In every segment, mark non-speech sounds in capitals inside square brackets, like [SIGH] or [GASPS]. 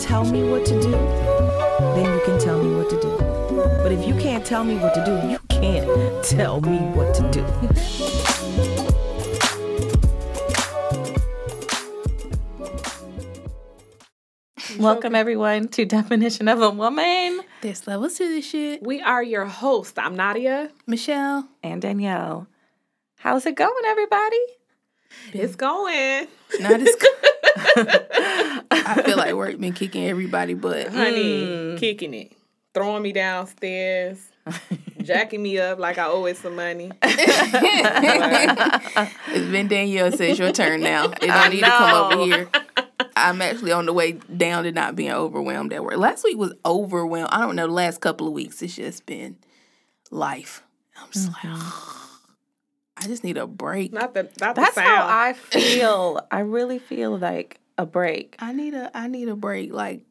tell me what to do, then you can tell me what to do. But if you can't tell me what to do, you can't tell me what to do. [LAUGHS] Welcome everyone to Definition of a Woman There's levels to this shit. We are your hosts. I'm Nadia. Michelle. and Danielle. How's it going, everybody? It's going. Not as [LAUGHS] I feel like work been kicking everybody butt. Honey, mm. kicking it. Throwing me downstairs. jacking me up like I owe it some money. [LAUGHS] [LAUGHS] It's been Danielle says your turn now. It don't need to come over here. [LAUGHS] I'm actually on the way down to not being overwhelmed at work. Last week was overwhelmed. I don't know, the last couple of weeks it's just been life. I'm just like mm-hmm. [SIGHS] I just need a break. Not the not That's the how. I [COUGHS] feel. I really feel like a break. I need a I need a break. Like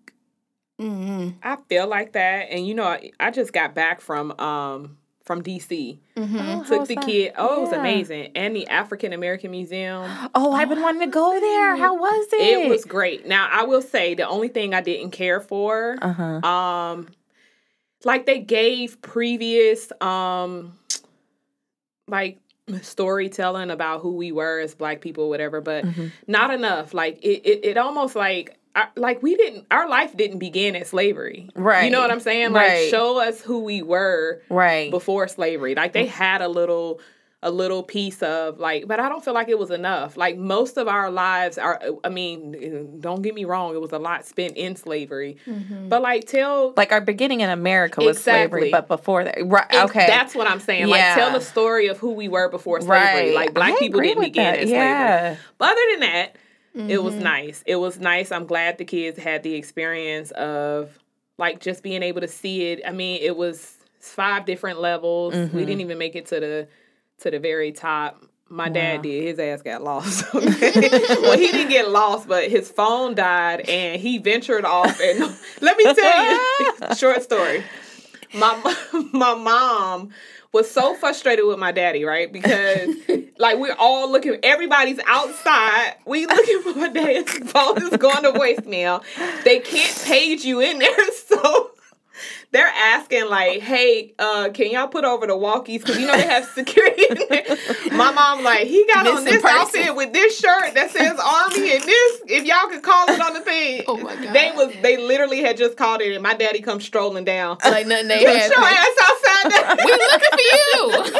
mm I feel like that, and you know, I, I just got back from um from DC. mm-hmm. Oh, Took the that? kid. Oh, it was amazing, and the African American Museum. Oh, I've been wanting to go there. How was it? It was great. Now, I will say the only thing I didn't care for, Uh huh. um, like they gave previous, um, like storytelling about who we were as black people, whatever, but Mhm. not enough. Like it, it, it almost like. I- Like we didn't, our life didn't begin at slavery, Right. You know what I'm saying? Like Right. show us who we were Right. before slavery. Like they had a little a little piece of like but I don't feel like it was enough. Like most of our lives are I mean, don't get me wrong, it was a lot spent in slavery. But like tell Like our beginning in America was slavery, but before that, right? Okay, That's what I'm saying. Like tell the story of who we were before slavery. right. Like black I people didn't begin that. at slavery. But other than that, it was nice. It was nice. I'm glad the kids had the experience of like just being able to see it. I mean, it was five different levels. Mm-hmm. We didn't even make it to the to the very top. My dad did. His ass got lost. [LAUGHS] [LAUGHS] well, he didn't get lost, but his phone died and he ventured off. And [LAUGHS] let me tell you, short story. My my mom was so frustrated with my daddy, right? Because like we're all looking, everybody's outside. We looking for my dad's phone is going to voicemail. They can't page you in there, so they're asking like, "Hey, uh, can y'all put over the walkies? Because you know they have [LAUGHS] security in there." My mom like, he got on this person. outfit with this shirt that says Army and this. If y'all could call it on the thing, [LAUGHS] Oh my God. they was they literally had just called it, and my daddy comes strolling down. Like nothing they Get had. your ass outside there. [LAUGHS] We looking for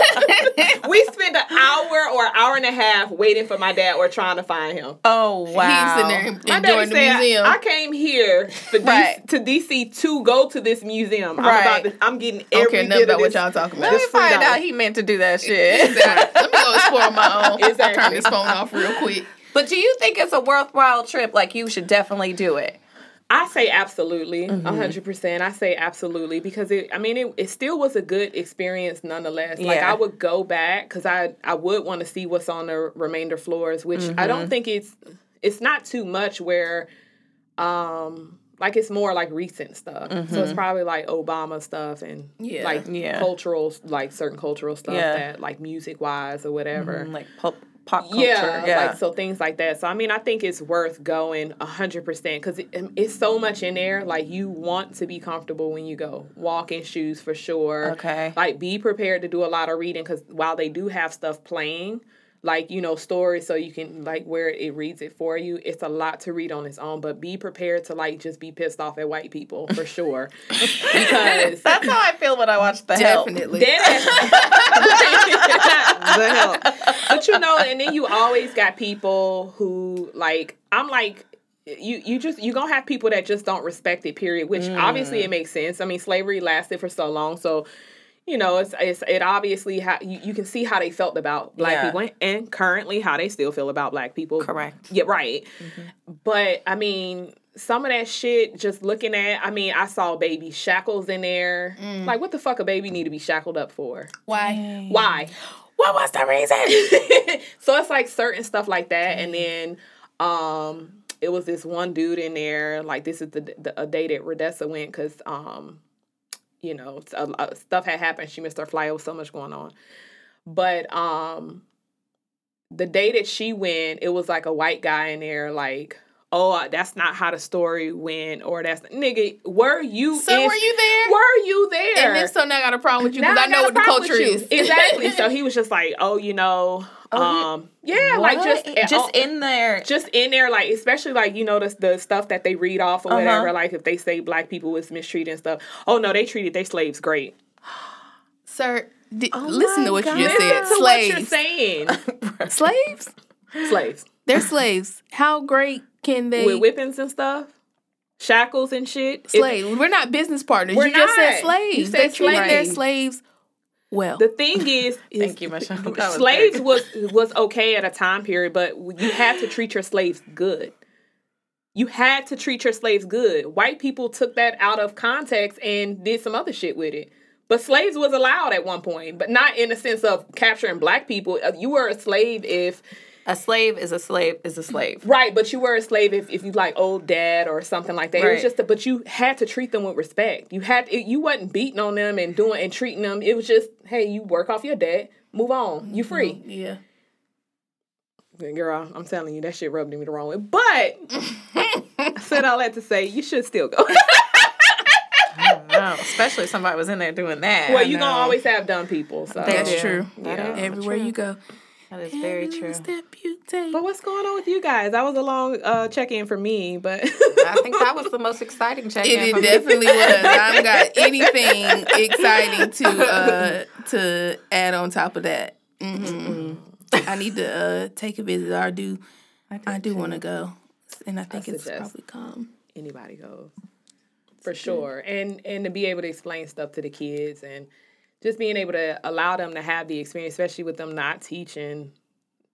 you. we spent an hour or hour and a half waiting for my dad or trying to find him. Oh wow. He's in there My enjoying daddy the said, museum. I came here for Right. DC, to DC to go to this museum. I'm Right. about to, I'm getting every care bit nothing of about what y'all talking about. Let me find out he meant to do that shit. [LAUGHS] Exactly. Let me go explore my own. [LAUGHS] Exactly. Turn this phone off real quick. But do you think it's a worthwhile trip? Like you should definitely do it. I say absolutely, a Mm-hmm. 100 percent. I say absolutely because it. I mean, it, it still was a good experience nonetheless. Like I would go back because I I would want to see what's on the remainder floors, which I Mm-hmm. don't think it's it's not too much where, um, like it's more like recent stuff. So it's probably like Obama stuff and Mm-hmm. Yeah. like Yeah. cultural like certain cultural stuff Yeah. that like music wise or whatever. Like pop pop culture. Yeah, Yeah. like so things like that. So I mean, I think it's worth going a hundred percent because it, um, it's so much in there. Like you want to be comfortable when you go. Walking shoes for sure. Okay. Like be prepared to do a lot of reading because while they do have stuff playing, like you know stories, so you can like where it reads it for you. It's a lot to read on its own, but be prepared to like just be pissed off at white people for sure because. That's how I feel when I watch the Definitely. Dead [LAUGHS] the hell. But you know, and then you always got people who like I'm like you you just you gonna have people that just don't respect it, period. Which mm. obviously it makes sense. I mean, slavery lasted for so long, so you know, it's, it's it obviously how you, you can see how they felt about black Yeah. people and, and currently how they still feel about black people. Correct. Yeah, right. But I mean, some of that shit, just looking at, I mean, I saw baby shackles in there. Like, what the fuck a baby need to be shackled up for? Why? Why? What was the reason? [LAUGHS] so it's like certain stuff like that, and then um, it was this one dude in there. Like this is the, the a day that Redessa went because um, you know, stuff had happened. She missed her flight. Was so much going on, but um, the day that she went, it was like a white guy in there, like oh, that's not how the story went, or that's nigga, were you? So were you there? Were you there? And then so now I got a problem with you because I know what the culture is. [LAUGHS] exactly. So he was just like, oh, you know, um, yeah, like just just oh, in there. just in there, like especially like you know the the stuff that they read off or Uh-huh. whatever. Like if they say black people was mistreated and stuff. Oh no, they treated their slaves great. [GASPS] Sir, di- listen to what you just Listen said. to what you're Slaves. saying. [LAUGHS] Slaves? slaves They're slaves. How great can they? with whippings and stuff, shackles and shit. It- slaves. We're not business partners. We're you just said not. slaves. You said they treated their slaves. slaves well. the thing is, [LAUGHS] is Thank you, Michelle. That was slaves was was okay at a time period, but you had to treat your slaves good. You had to treat your slaves good. White people took that out of context and did some other shit with it. But slaves was allowed at one point, but not in the sense of capturing black people. Uh, You were a slave if A slave is a slave is a slave. right, but you were a slave if, if you like old dad or something like that. It was just, a, but you had to treat them with respect. You had it, you wasn't beating on them and doing and treating them. It was just, hey, you work off your debt, move on, you mm-hmm. free. yeah. Girl, I'm telling you, that shit rubbed me the wrong way. But I said all that to say you should still go. [LAUGHS] Wow, especially if somebody was in there doing that. well, I you gonna always have dumb people. So That's Yeah. true. That is Everywhere true. you go. That is very Every true. step you. But what's going on with you guys? That was a long uh, check in for me, but I think that was [LAUGHS] the most exciting check. It, it definitely [LAUGHS] was. I haven't got anything exciting to uh to add on top of that. hmm I need to uh take a visit. I do. I do, want to go, and I think it's probably come. anybody goes for sure and and to be able to explain stuff to the kids and just being able to allow them to have the experience especially with them not teaching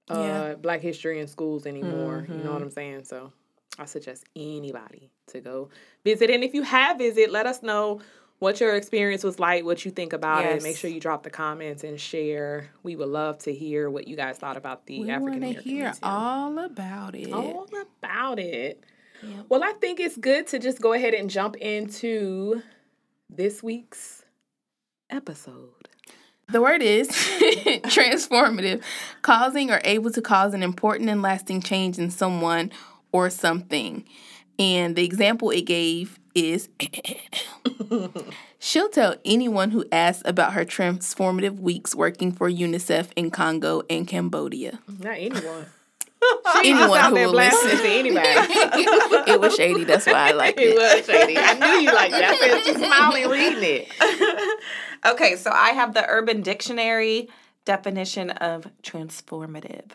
uh Yeah. black history in schools anymore you know what i'm saying so i suggest anybody to go visit and if you have visit let us know what your experience was like what you think about it make sure you drop the comments and share we would love to hear what you guys thought about the African American. We want to hear all about it. all about it. Well, I think it's good to just go ahead and jump into this week's episode. The word is [LAUGHS] transformative, causing or able to cause an important and lasting change in someone or something. And the example it gave is [LAUGHS] she'll tell anyone who asks about her transformative weeks working for UNICEF in Congo and Cambodia. Not anyone. [LAUGHS] Anyone who there will blasting listen. to anybody. it was shady, that's why I liked it it. was shady. I knew you liked that. I said you smiling reading it. Okay, so I have the Urban Dictionary definition of transformative.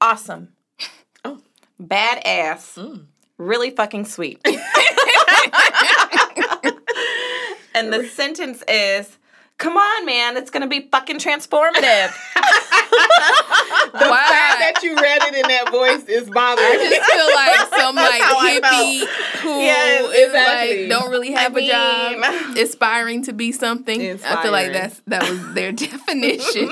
Awesome. [LAUGHS] Oh. Badass. Mm. Really fucking sweet. [LAUGHS] and the sentence is Come on, man, it's gonna be fucking transformative. [LAUGHS] The fact that you read it in that voice is bothering I just feel like some like I hippie who Yes, is exactly. like don't really have I a job, [LAUGHS] aspiring to be something. I feel like that's that was their [LAUGHS] definition.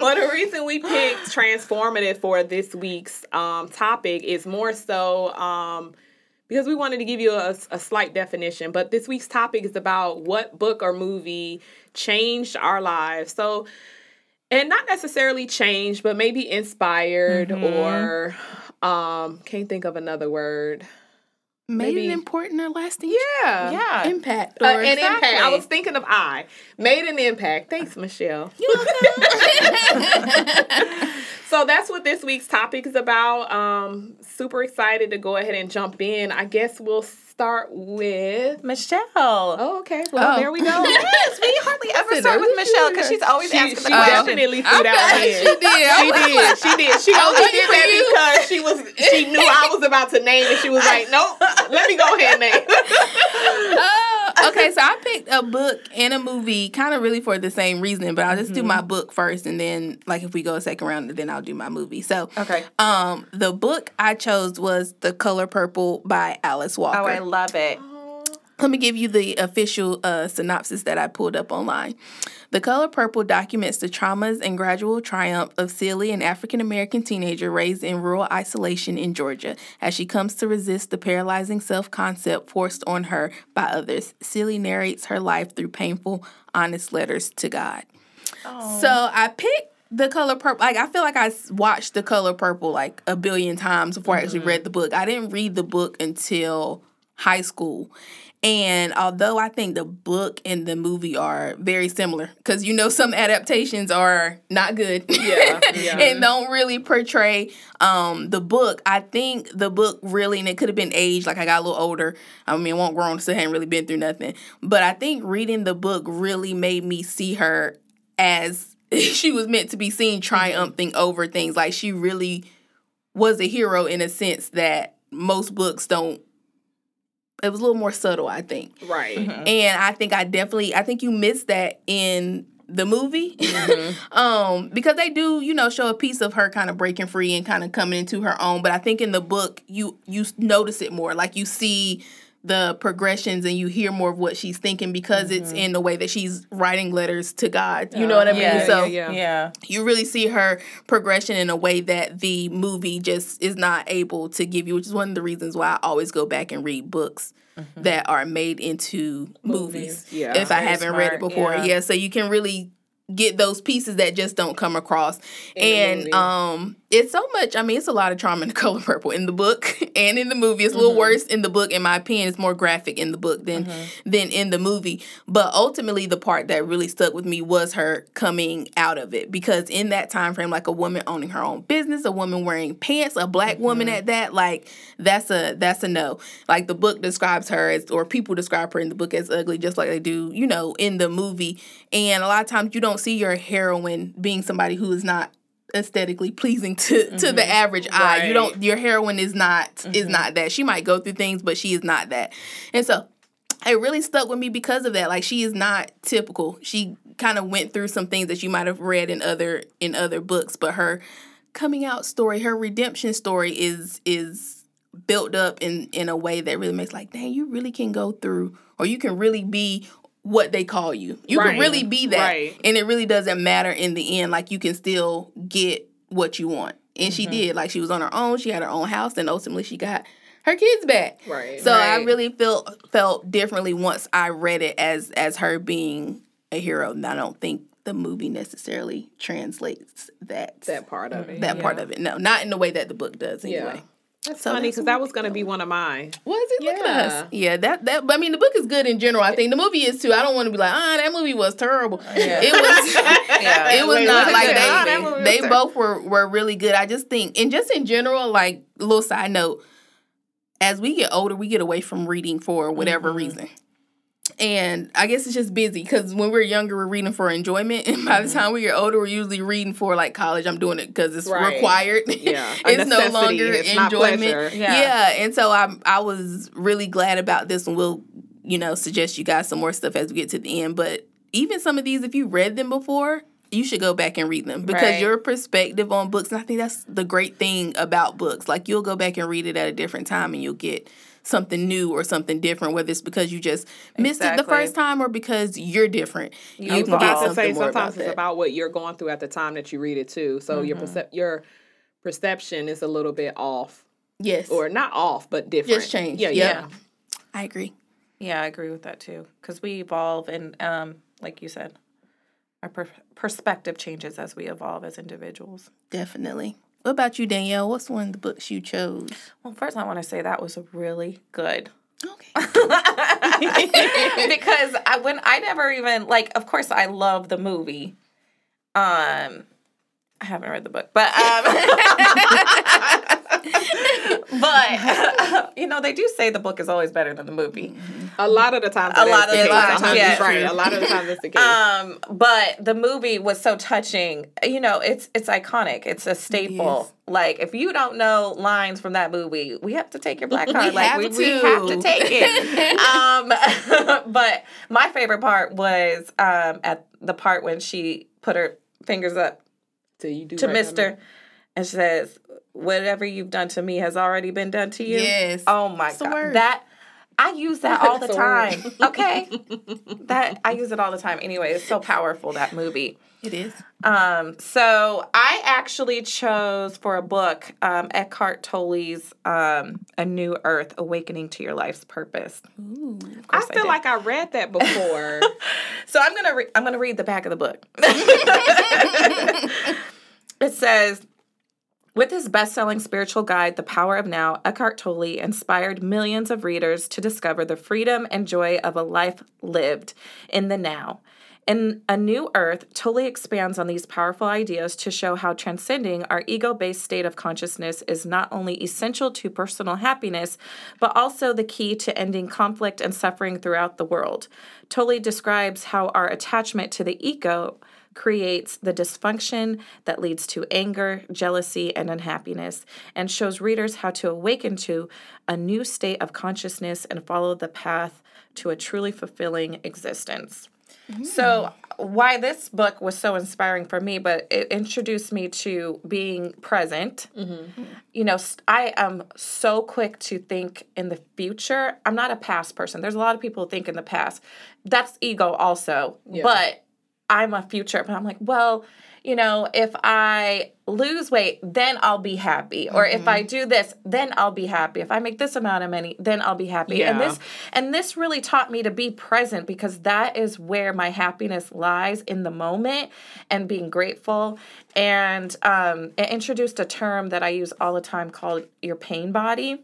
Well, the reason we picked transformative for this week's um, topic is more so um, because we wanted to give you a, a slight definition. But this week's topic is about what book or movie changed our lives. So, and not necessarily changed, but maybe inspired or um, can't think of another word. Made Maybe- an important or lasting Yeah. yeah. impact. Uh, Or an impact. I was thinking of I made an impact. Thanks, Michelle. [LAUGHS] [LAUGHS] So that's what this week's topic is about. Um, super excited to go ahead and jump in. I guess we'll start with. Michelle. Oh, okay. Well, Oh. there we go. [LAUGHS] Yes, we hardly ever start with Michelle because she's always She, asking she the question. definitely threw that one in. she did. She did. She did. She only did that you. [LAUGHS] because she was. She knew I was about to name it. She was like, "Nope, let me go ahead and name." [LAUGHS] Oh, [LAUGHS] okay, so I picked a book and a movie, kind of really for the same reason, but I'll just do my book first, and then like if we go a second round, then I'll do my movie. So, Okay. um, the book I chose was The Color Purple by Alice Walker. Oh, I love it. Let me give you the official uh, synopsis that I pulled up online. The Color Purple documents the traumas and gradual triumph of Celie, an African American teenager raised in rural isolation in Georgia, as she comes to resist the paralyzing self concept forced on her by others. Celie narrates her life through painful, honest letters to God. So I picked the color purple like i feel like i watched the color purple like a billion times before i actually read the book i didn't read the book until high school and although i think the book and the movie are very similar because you know some adaptations are not good. Yeah, [LAUGHS] yeah. and don't really portray um the book. I think the book really and it could have been aged like i got a little older. I mean it won't grown so hadn't really been through nothing. But i think reading the book really made me see her as [LAUGHS] she was meant to be seen triumphing over things. Like she really was a hero in a sense that most books don't it was a little more subtle i think Right. and I think I definitely I think you missed that in the movie. [LAUGHS] um because they do, you know, show a piece of her kind of breaking free and kind of coming into her own, but I think in the book you you notice it more. Like you see the progressions and you hear more of what she's thinking because it's in the way that she's writing letters to God. You know what I mean? Yeah, so yeah, Yeah. you really see her progression in a way that the movie just is not able to give you, which is one of the reasons why I always go back and read books that are made into movies. Yeah. if I haven't read it before, yeah. yeah. So you can really get those pieces that just don't come across. the and um it's so much I mean it's a lot of trauma in the [LAUGHS] color purple in the book [LAUGHS] and in the movie. It's a little Mm-hmm. worse in the book in my opinion. It's more graphic in the book than than in the movie. But ultimately the part that really stuck with me was her coming out of it because in that time frame like a woman owning her own business, a woman wearing pants, a black woman Mm-hmm. at that, like that's a that's a no. Like the book describes her as or people describe her in the book as ugly just like they do, you know, in the movie. And a lot of times you don't see your heroine being somebody who is not aesthetically pleasing to to the mm-hmm. average eye. You don't your heroine is not is mm-hmm. not that. She might go through things, but she is not that. And so it really stuck with me because of that. Like she is not typical. She kind of went through some things that you might have read in other in other books, but her coming out story, her redemption story is is built up in in a way that really makes like, dang, you really can go through or you can really be what they call you. You Right. can really be that. Right. And it really doesn't matter in the end. Like you can still get what you want. And she mm-hmm. did. Like she was on her own. She had her own house, and ultimately she got her kids back. Right. So I really felt felt differently once I read it as as her being a hero. And I don't think the movie necessarily translates that That part of it. that part of it. No, not in the way that the book does. Yeah. Anyway. That's So funny because that was going to be one of mine. Was it? Look at Yeah. us. Yeah, that that. I mean, the book is good in general. I think the movie is too. I don't want to be like, ah, that movie was terrible. Yeah. It was. [LAUGHS] Yeah. it was Wait, not like they. That movie was they both were were really good. I just think, and just in general, like little side note, as we get older, we get away from reading for whatever Mm-hmm. reason. And I guess it's just busy because when we're younger, we're reading for enjoyment, [LAUGHS] and by the Mm-hmm. time we get older, we're usually reading for like college. I'm doing it because it's Right. required. [LAUGHS] Yeah. It's no longer It's enjoyment. Yeah. yeah, and so I I was really glad about this, and we'll you know suggest you guys some more stuff as we get to the end. But even some of these, if you read them before, you should go back and read them because Right. your perspective on books. And I think that's the great thing about books. Like you'll go back and read it at a different time, and you'll get something new or something different. Whether it's because you just missed it the first time or because you're different, you, You can get I was something about to say more about sometimes it's that. about what you're going through at the time that you read it too. So your Mm-hmm. percep- your perception is a little bit off, yes, or not off, but different. just change. Yeah, Yep. yeah. I agree. Yeah, I agree with that too. Because we evolve, and um, like you said, our per- perspective changes as we evolve as individuals. Definitely. What about you, Danielle? What's one of the books you chose? Well, first, I want to say that was really good. Okay. [LAUGHS] because I when I never even like of course I love the movie. Um I haven't read the book, but um [LAUGHS] [LAUGHS] but [LAUGHS] you know they do say the book is always better than the movie. A lot of the times, A lot of the times, Sometimes yeah. right. A lot of the times it's the case. Um but the movie was so touching. You know, it's it's iconic. It's a staple. is. Like if you don't know lines from that movie, we have to take your black We card. like have we, we have to take it. [LAUGHS] um [LAUGHS] but my favorite part was um at the part when she put her fingers up you do to right. Mister and says, Whatever you've done to me has already been done to you. Yes. Oh my That's god. That I use that all the [LAUGHS] time. Okay, that I use it all the time. Anyway, it's so powerful that movie. It is. Um, so I actually chose for a book um, Eckhart Tolle's um, "A New Earth: Awakening to Your Life's Purpose." Ooh. I feel did. like I read that before. [LAUGHS] So I'm gonna re- I'm gonna read the back of the book. [LAUGHS] it says. With his best selling spiritual guide, The Power of Now, Eckhart Tolle inspired millions of readers to discover the freedom and joy of a life lived in the now. In A New Earth, Tolle expands on these powerful ideas to show how transcending our ego based state of consciousness is not only essential to personal happiness, but also the key to ending conflict and suffering throughout the world. Tolle describes how our attachment to the ego creates the dysfunction that leads to anger, jealousy, and unhappiness, and shows readers how to awaken to a new state of consciousness and follow the path to a truly fulfilling existence. So, why this book was so inspiring for me, but it introduced me to being present. Mm-hmm. You know, I am so quick to think in the future. I'm not a past person. There's a lot of people who think in the past. That's ego, also. Yeah. But I'm a future, but I'm like, well, you know, if I lose weight, then I'll be happy. Or if I do this, then I'll be happy. If I make this amount of money, then I'll be happy. And this and this really taught me to be present because that is where my happiness lies in the moment and being grateful. And um, it introduced a term that I use all the time called your pain body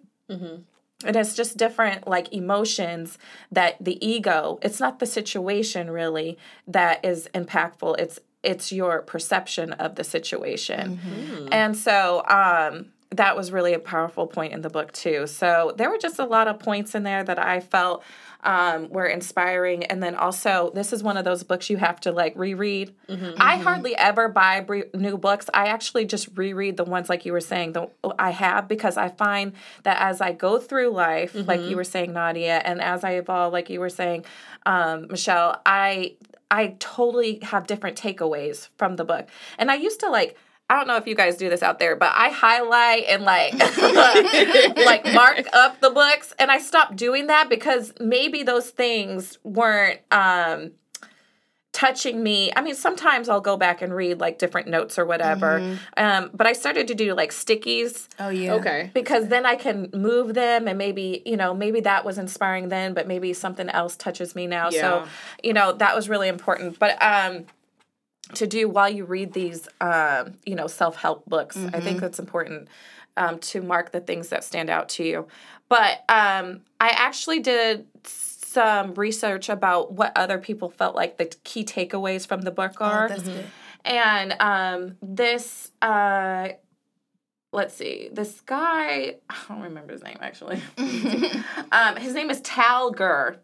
and it's just different like emotions that the ego it's not the situation really that is impactful it's it's your perception of the situation. And so um that was really a powerful point in the book too. So there were just a lot of points in there that i felt um, were inspiring. And then also this is one of those books you have to like reread. I hardly ever buy new books. I actually just reread the ones like you were saying the i have because i find that as i go through life like you were saying nadia and as i evolve like you were saying um, michelle i i totally have different takeaways from the book. And i used to like I don't know if you guys do this out there, but I highlight and like [LAUGHS] like mark up the books. And I stopped doing that because maybe those things weren't um touching me. I mean, sometimes I'll go back and read like different notes or whatever. Um but I started to do like stickies Oh yeah. okay. because then I can move them and maybe, you know, maybe that was inspiring then, but maybe something else touches me now. So, you know, that was really important. But um to do while you read these um, you know, self-help books. I think that's important um, to mark the things that stand out to you. But um I actually did some research about what other people felt like the key takeaways from the book are. Oh, that's good. And um, this, uh, let's see, this guy, [LAUGHS] I don't remember his name actually. [LAUGHS] [LAUGHS] um, his name is Tal Gur.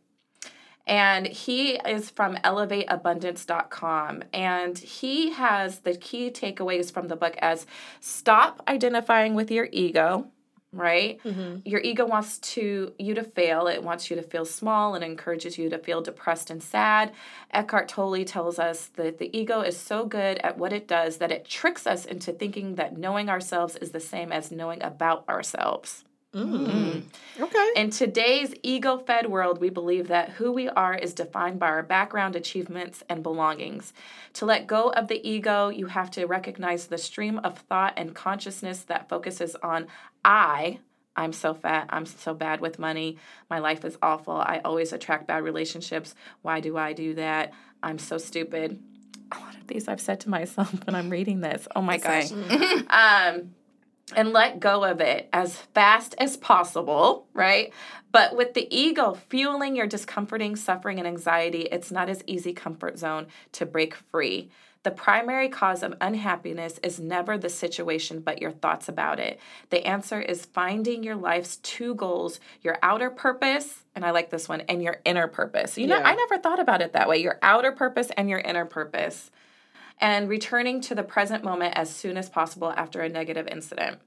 And he is from elevateabundance.com. And he has the key takeaways from the book as stop identifying with your ego, right? Mm-hmm. Your ego wants to you to fail. It wants you to feel small and encourages you to feel depressed and sad. Eckhart Tolle tells us that the ego is so good at what it does that it tricks us into thinking that knowing ourselves is the same as knowing about ourselves. Okay. In today's ego fed world, we believe that who we are is defined by our background, achievements, and belongings. To let go of the ego, you have to recognize the stream of thought and consciousness that focuses on I. I'm so fat. I'm so bad with money. My life is awful. I always attract bad relationships. Why do I do that? I'm so stupid. A lot of these I've said to myself when I'm reading this. Oh my gosh. um, and let go of it as fast as possible, right? But with the ego fueling your discomforting suffering and anxiety, it's not as easy comfort zone to break free. The primary cause of unhappiness is never the situation, but your thoughts about it. The answer is finding your life's two goals your outer purpose, and I like this one, and your inner purpose. You know, Yeah. I never thought about it that way your outer purpose and your inner purpose and returning to the present moment as soon as possible after a negative incident.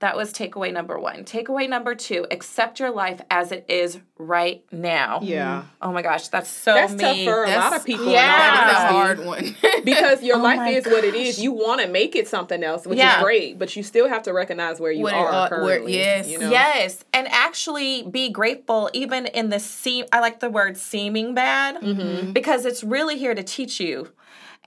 That was takeaway number one. Takeaway number two: accept your life as it is right now. Yeah. Oh my gosh, that's so That's me. tough for a That's- lot of people. yeah. That's a hard one. [LAUGHS] because your Oh life my is what it is. You want to make it something else, which Yeah. is great, but you still have to recognize where you What it are are- where- currently. yes. you know? Yes, and actually be grateful even in the seem. I like the word seeming bad Mm-hmm. because it's really here to teach you.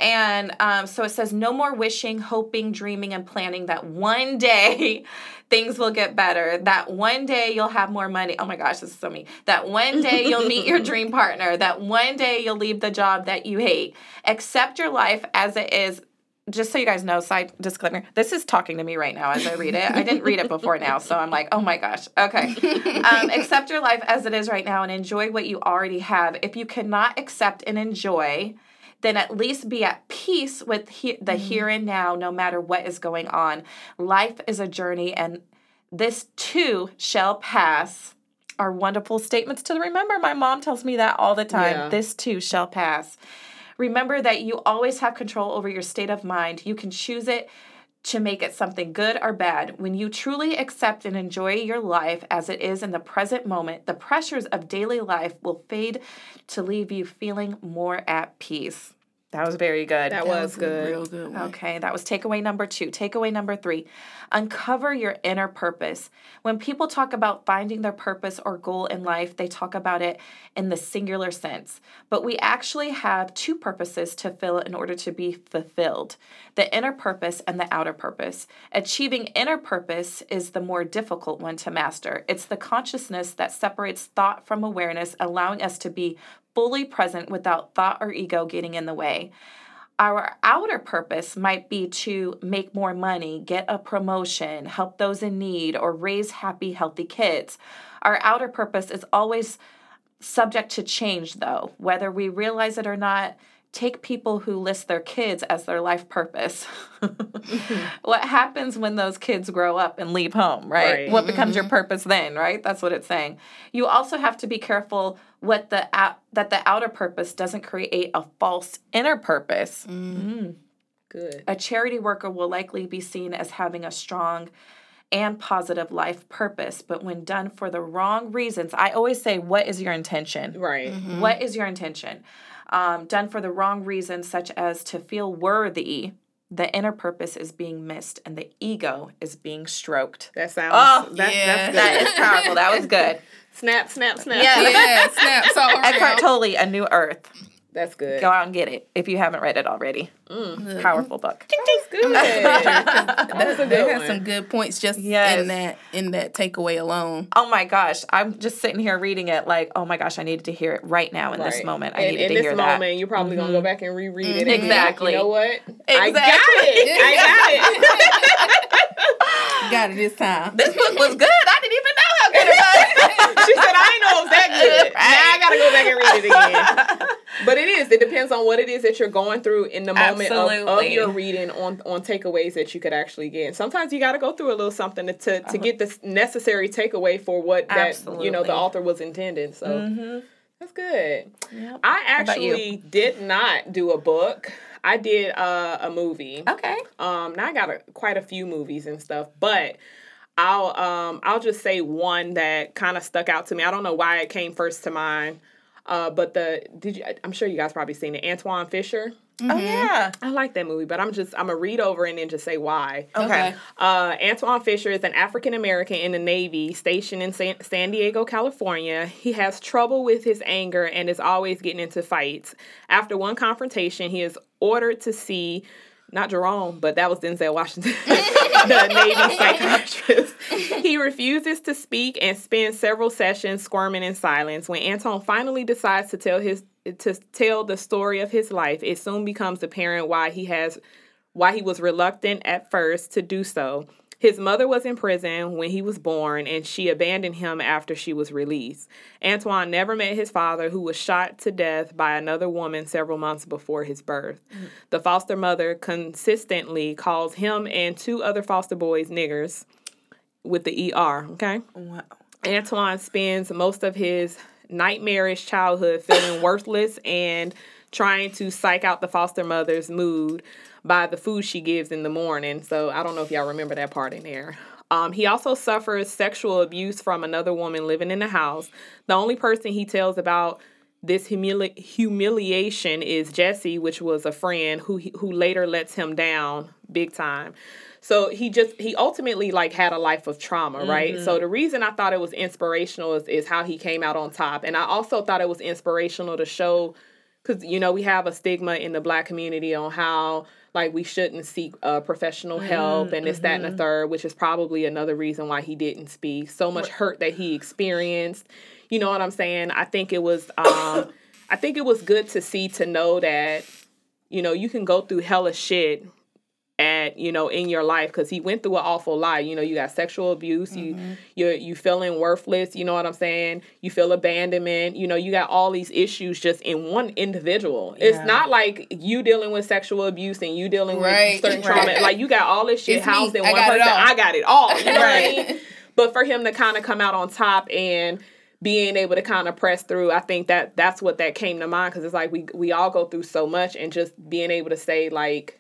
And um, so it says, no more wishing, hoping, dreaming, and planning that one day [LAUGHS] things will get better. That one day you'll have more money. Oh my gosh, this is so me. That one day you'll meet your [LAUGHS] dream partner. That one day you'll leave the job that you hate. Accept your life as it is just so you guys know, side disclaimer, this is talking to me right now as I read it. I didn't read it before now, so I'm like, oh my gosh. Okay. Um, [LAUGHS] accept your life as it is right now and enjoy what you already have. If you cannot accept and enjoy, then at least be at peace with he- the mm-hmm. here and now, no matter what is going on. Life is a journey, and this too shall pass. Are wonderful statements to remember. My mom tells me that all the time. Yeah. This too shall pass. Remember that you always have control over your state of mind. You can choose it to make it something good or bad. When you truly accept and enjoy your life as it is in the present moment, the pressures of daily life will fade to leave you feeling more at peace. That was very good. That That was a good. Real good one. Okay, that was takeaway number two. Takeaway number three uncover your inner purpose. When people talk about finding their purpose or goal in life, they talk about it in the singular sense. But we actually have two purposes to fill in order to be fulfilled the inner purpose and the outer purpose. Achieving inner purpose is the more difficult one to master. It's the consciousness that separates thought from awareness, allowing us to be fully present without thought or ego getting in the way. Our outer purpose might be to make more money, get a promotion, help those in need, or raise happy, healthy kids. Our outer purpose is always subject to change, though, whether we realize it or not. Take people who list their kids as their life purpose. Mm-hmm. [LAUGHS] what happens when those kids grow up and leave home, right? Right. What becomes your mm-hmm. purpose then, right? That's what it's saying. You also have to be careful what the out, that the outer purpose doesn't create a false inner purpose. Mm-hmm. Good. A charity worker will likely be seen as having a strong and positive life purpose, but when done for the wrong reasons, I always say, what is your intention? Right. What is your intention? Um, done for the wrong reasons, such as to feel worthy, the inner purpose is being missed and the ego is being stroked. That sounds. Oh, that, yeah. that's good. That is powerful. That was good. [LAUGHS] snap, snap, snap. Yeah. Yeah, snap. [LAUGHS] So Eckhart Tolle, A New Earth. That's good. Go out and get it if you haven't read it already. Mm. Powerful book. [LAUGHS] That's good. [LAUGHS] That's a they good had some good points just Yes. in that in that takeaway alone. Oh my gosh, I'm just sitting here reading it like, oh my gosh, I needed to hear it right now in this Right. moment. I And needed to hear moment, that. In this moment, you're probably gonna go mm-hmm. back and reread it. and be like, Exactly. You know what? I got it. I got it. [LAUGHS] Got it this time. This book was good. I didn't even know how good it was. she said, I ain't know it was that good. Now I gotta go back and read it again. But it is. It depends on what it is that you're going through in the moment of, of your reading on, on takeaways that you could actually get. And sometimes you got to go through a little something to, to, to get the necessary takeaway for what that, you know, the author was intending. So that's good. Yep. I actually did not do a book. I did uh, a movie. Okay. Um, now I got a, quite a few movies and stuff, but I'll um I'll just say one that kind of stuck out to me. I don't know why it came first to mind. Uh, but the did you? I'm sure you guys probably seen it. Antwone Fisher. Oh yeah. I like that movie, but I'm just I'm gonna read over and then just say why. Okay. Uh, Antwone Fisher is an African American in the Navy stationed in San, San Diego, California. He has trouble with his anger and is always getting into fights. After one confrontation, he is ordered to see not Jerome, but that was Denzel Washington, [LAUGHS] the Navy psychiatrist. He refuses to speak and spends several sessions squirming in silence. When Anton finally decides to tell his to tell the story of his life, it soon becomes apparent why he has why he was reluctant at first to do so. His mother was in prison when he was born, and she abandoned him after she was released. Antwone never met his father, who was shot to death by another woman several months before his birth. The foster mother consistently calls him and two other foster boys niggers with the ER, okay? Wow. Antwone spends most of his nightmarish childhood feeling [LAUGHS] worthless and trying to psych out the foster mother's mood by the food she gives in the morning. So I don't know if y'all remember that part in there. Um, he also suffers sexual abuse from another woman living in the house. The only person he tells about this humili- humiliation is Jesse, which was a friend who who later lets him down big time. So he just he ultimately like had a life of trauma, right? So the reason I thought it was inspirational is, is how he came out on top. And I also thought it was inspirational to show because you know we have a stigma in the black community on how like we shouldn't seek uh, professional help and this that and the third which is probably another reason why he didn't speak. So much hurt that he experienced. You know what i'm saying? I think it was um [COUGHS] i think it was good to see to know that you know you can go through hella shit at you know in your life because he went through an awful lot. You know you got sexual abuse you mm-hmm. you're you feeling worthless you know what i'm saying? You feel abandonment you know you got all these issues just in one individual. It's not like you dealing with sexual abuse and you dealing Right, with certain right. trauma. Like you got all this shit It's me. housed in I one person. i got it all you know what i Right. mean? But for him to kind of come out on top and being able to kind of press through i think that that's what that came to mind because it's like we we all go through so much and just being able to say like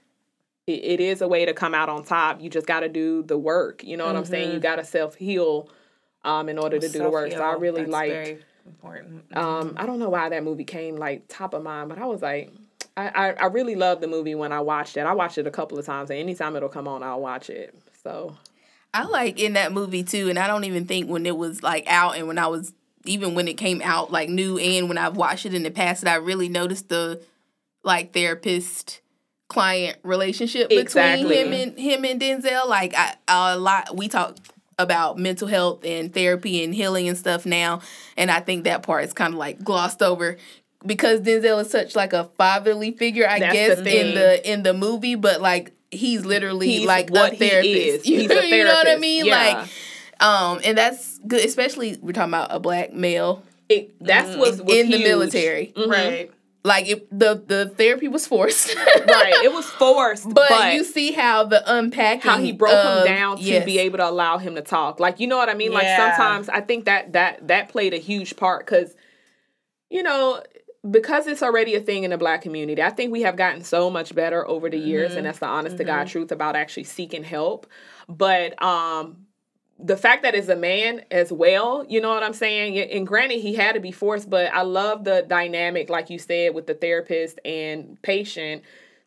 it, is a way to come out on top. You just got to do the work. You know what I'm saying? Mm-hmm. You got to self heal um, in order to do the work. So I really like. important. Um, I don't know why that movie came like top of mind, but I was like, I, I, I really love the movie when I watched it. I watched it a couple of times, and anytime it'll come on, I'll watch it. So I like in that movie too, and I don't even think when it was like out and when I was even when it came out like new and when I've watched it in the past that I really noticed the like therapist client relationship between him and him and Denzel. Like I a lot we talk about mental health and therapy and healing and stuff now, and I think that part is kind of like glossed over because Denzel is such like a fatherly figure, I That's guess the in the in the movie, but like he's literally He's like what a he therapist. is. You, He's a [LAUGHS] you know what I mean? Yeah. Like, um, and that's good, especially we're talking about a black male it that's what's was in the huge. military. Right. Like it, the the therapy was forced, [LAUGHS] right? It was forced, but, but, you see how the unpacking, how he broke of- him down to yes. be able to allow him to talk. Like you know what I mean? Like sometimes I think that that that played a huge part because you know because it's already a thing in the black community. I think we have gotten so much better over the years, Mm-hmm. and that's the honest to God truth about actually seeking help. But um the fact that it's a man as well, you know what I'm saying? And granted, he had to be forced, but I love the dynamic, like you said, with the therapist and patient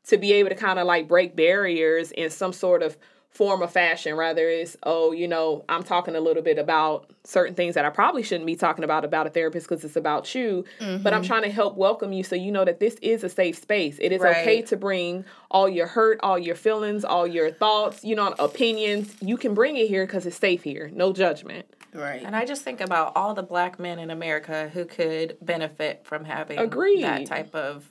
to be able to kind of like break barriers in some sort of form of fashion. Rather is oh, you know, I'm talking a little bit about certain things that I probably shouldn't be talking about about a therapist because it's about you, but I'm mm-hmm. trying to help welcome you so you know that this is a safe space. It is okay to bring all your hurt, all your feelings, all your thoughts, you know, opinions. You can bring it here because it's safe here. No judgment. right. And I just think about all the black men in America who could benefit from having Agreed. that type of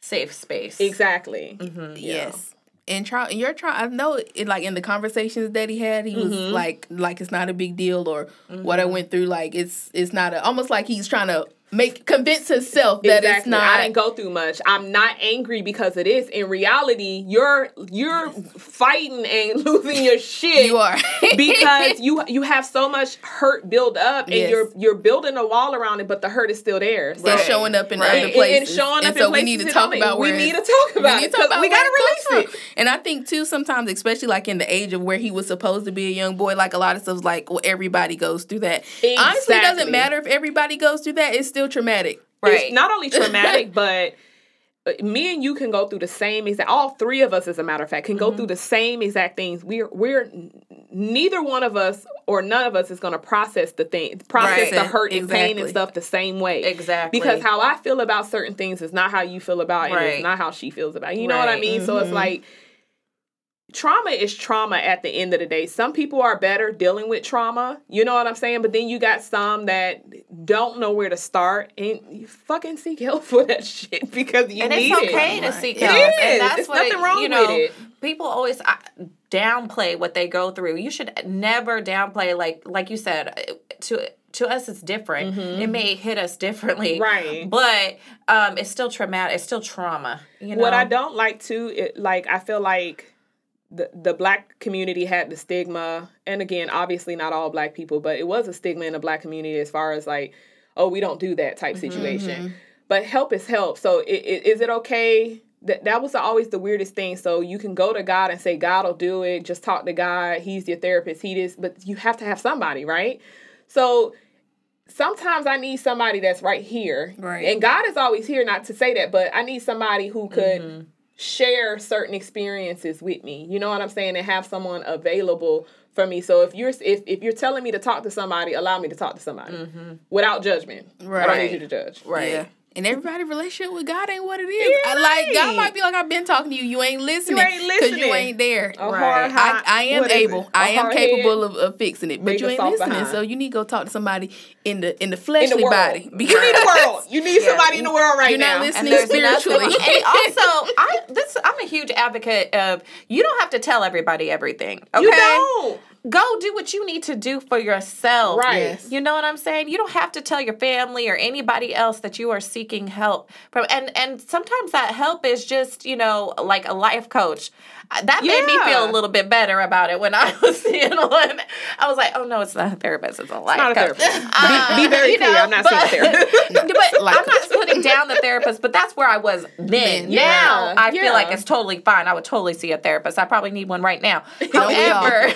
safe space. Exactly. Mm-hmm. Yes. And try and you're trying. I know it like in the conversations that he had, he was Mm-hmm. like, like it's not a big deal, or what I went through. Like it's it's not a almost like he's trying to make convince himself that it's not. I didn't go through much. I'm not angry because it is. In reality, you're you're fighting and [LAUGHS] losing your shit. You are [LAUGHS] because you you have so much hurt build up and Yes. you're you're building a wall around it, but the hurt is still there. So It's showing up in Right. other And- and places, showing up so in we need to talk about we need to talk about we need to talk about we gotta release it. And I think too, sometimes, especially like in the age of where he was supposed to be a young boy, like a lot of stuff's like, well, everybody goes through that. Honestly, it doesn't matter if everybody goes through that; it's still traumatic. Right. It's not only [LAUGHS] traumatic, but uh, me and you can go through the same exact. All three of us, as a matter of fact, can Mm-hmm. go through the same exact things. We're we're neither one of us or none of us is going to process the thing, process Right. the hurt and pain and stuff the same way. Exactly. Because how I feel about certain things is not how you feel about it. and Right. It's not how she feels about it. You know what I Right. mean? So it's like trauma is trauma at the end of the day. Some people are better dealing with trauma, you know what I'm saying? But then you got some that don't know where to start and you fucking seek help [LAUGHS] for that shit because you and need it's okay it. to seek help. is. And that's There's what nothing wrong you know, with it. People always uh, downplay what they go through. You should never downplay like like you said uh, to to us it's different. It may hit us differently. Mm-hmm. Right. But um it's still traumatic. It's still trauma. You know? What I don't like too, it, like I feel like the the black community had the stigma, and again, obviously not all black people, but it was a stigma in the black community as far as like, oh, we don't do that type situation. But help is help. So i- i- is it okay that that was always the weirdest thing. So you can go to God and say, God will do it. Just talk to God. He's your therapist. He is, but you have to have somebody, right? So sometimes I need somebody that's right here. Right. And God is always here, not to say that, but I need somebody who could Mm-hmm. Share certain experiences with me. You know what I'm saying? And have someone available for me. So if you're if, if you're telling me to talk to somebody, allow me to talk to somebody mm-hmm. without judgment. Right. I don't need you to judge. Right. Yeah. And everybody's relationship with God ain't what it is. I like God might be like I've been talking to you. You ain't listening. You ain't listening. Because you ain't there. A Right. hard I, I am able. I am capable of, of fixing it, but you ain't listening. behind. So you need to go talk to somebody in the in the in the fleshly world. body. You need the world. You need somebody in the world right now. You're not listening And spiritually. and also, I this I'm a huge advocate of you don't have to tell everybody everything. Okay, You don't. Go do what you need to do for yourself. Right. Yes. You know what I'm saying? You don't have to tell your family or anybody else that you are seeking help from. And and sometimes that help is just you know like a life coach. That made me feel a little bit better about it when I [LAUGHS] was seeing one. I was like, oh no, it's not a therapist, it's a life not a therapist. [LAUGHS] Uh, Be, be very clear. know, I'm not but- saying therapist. [LAUGHS] but I'm not putting down the therapist, but that's where I was then. Now yeah, I feel yeah. like it's totally fine. I would totally see a therapist. I probably need one right now. However,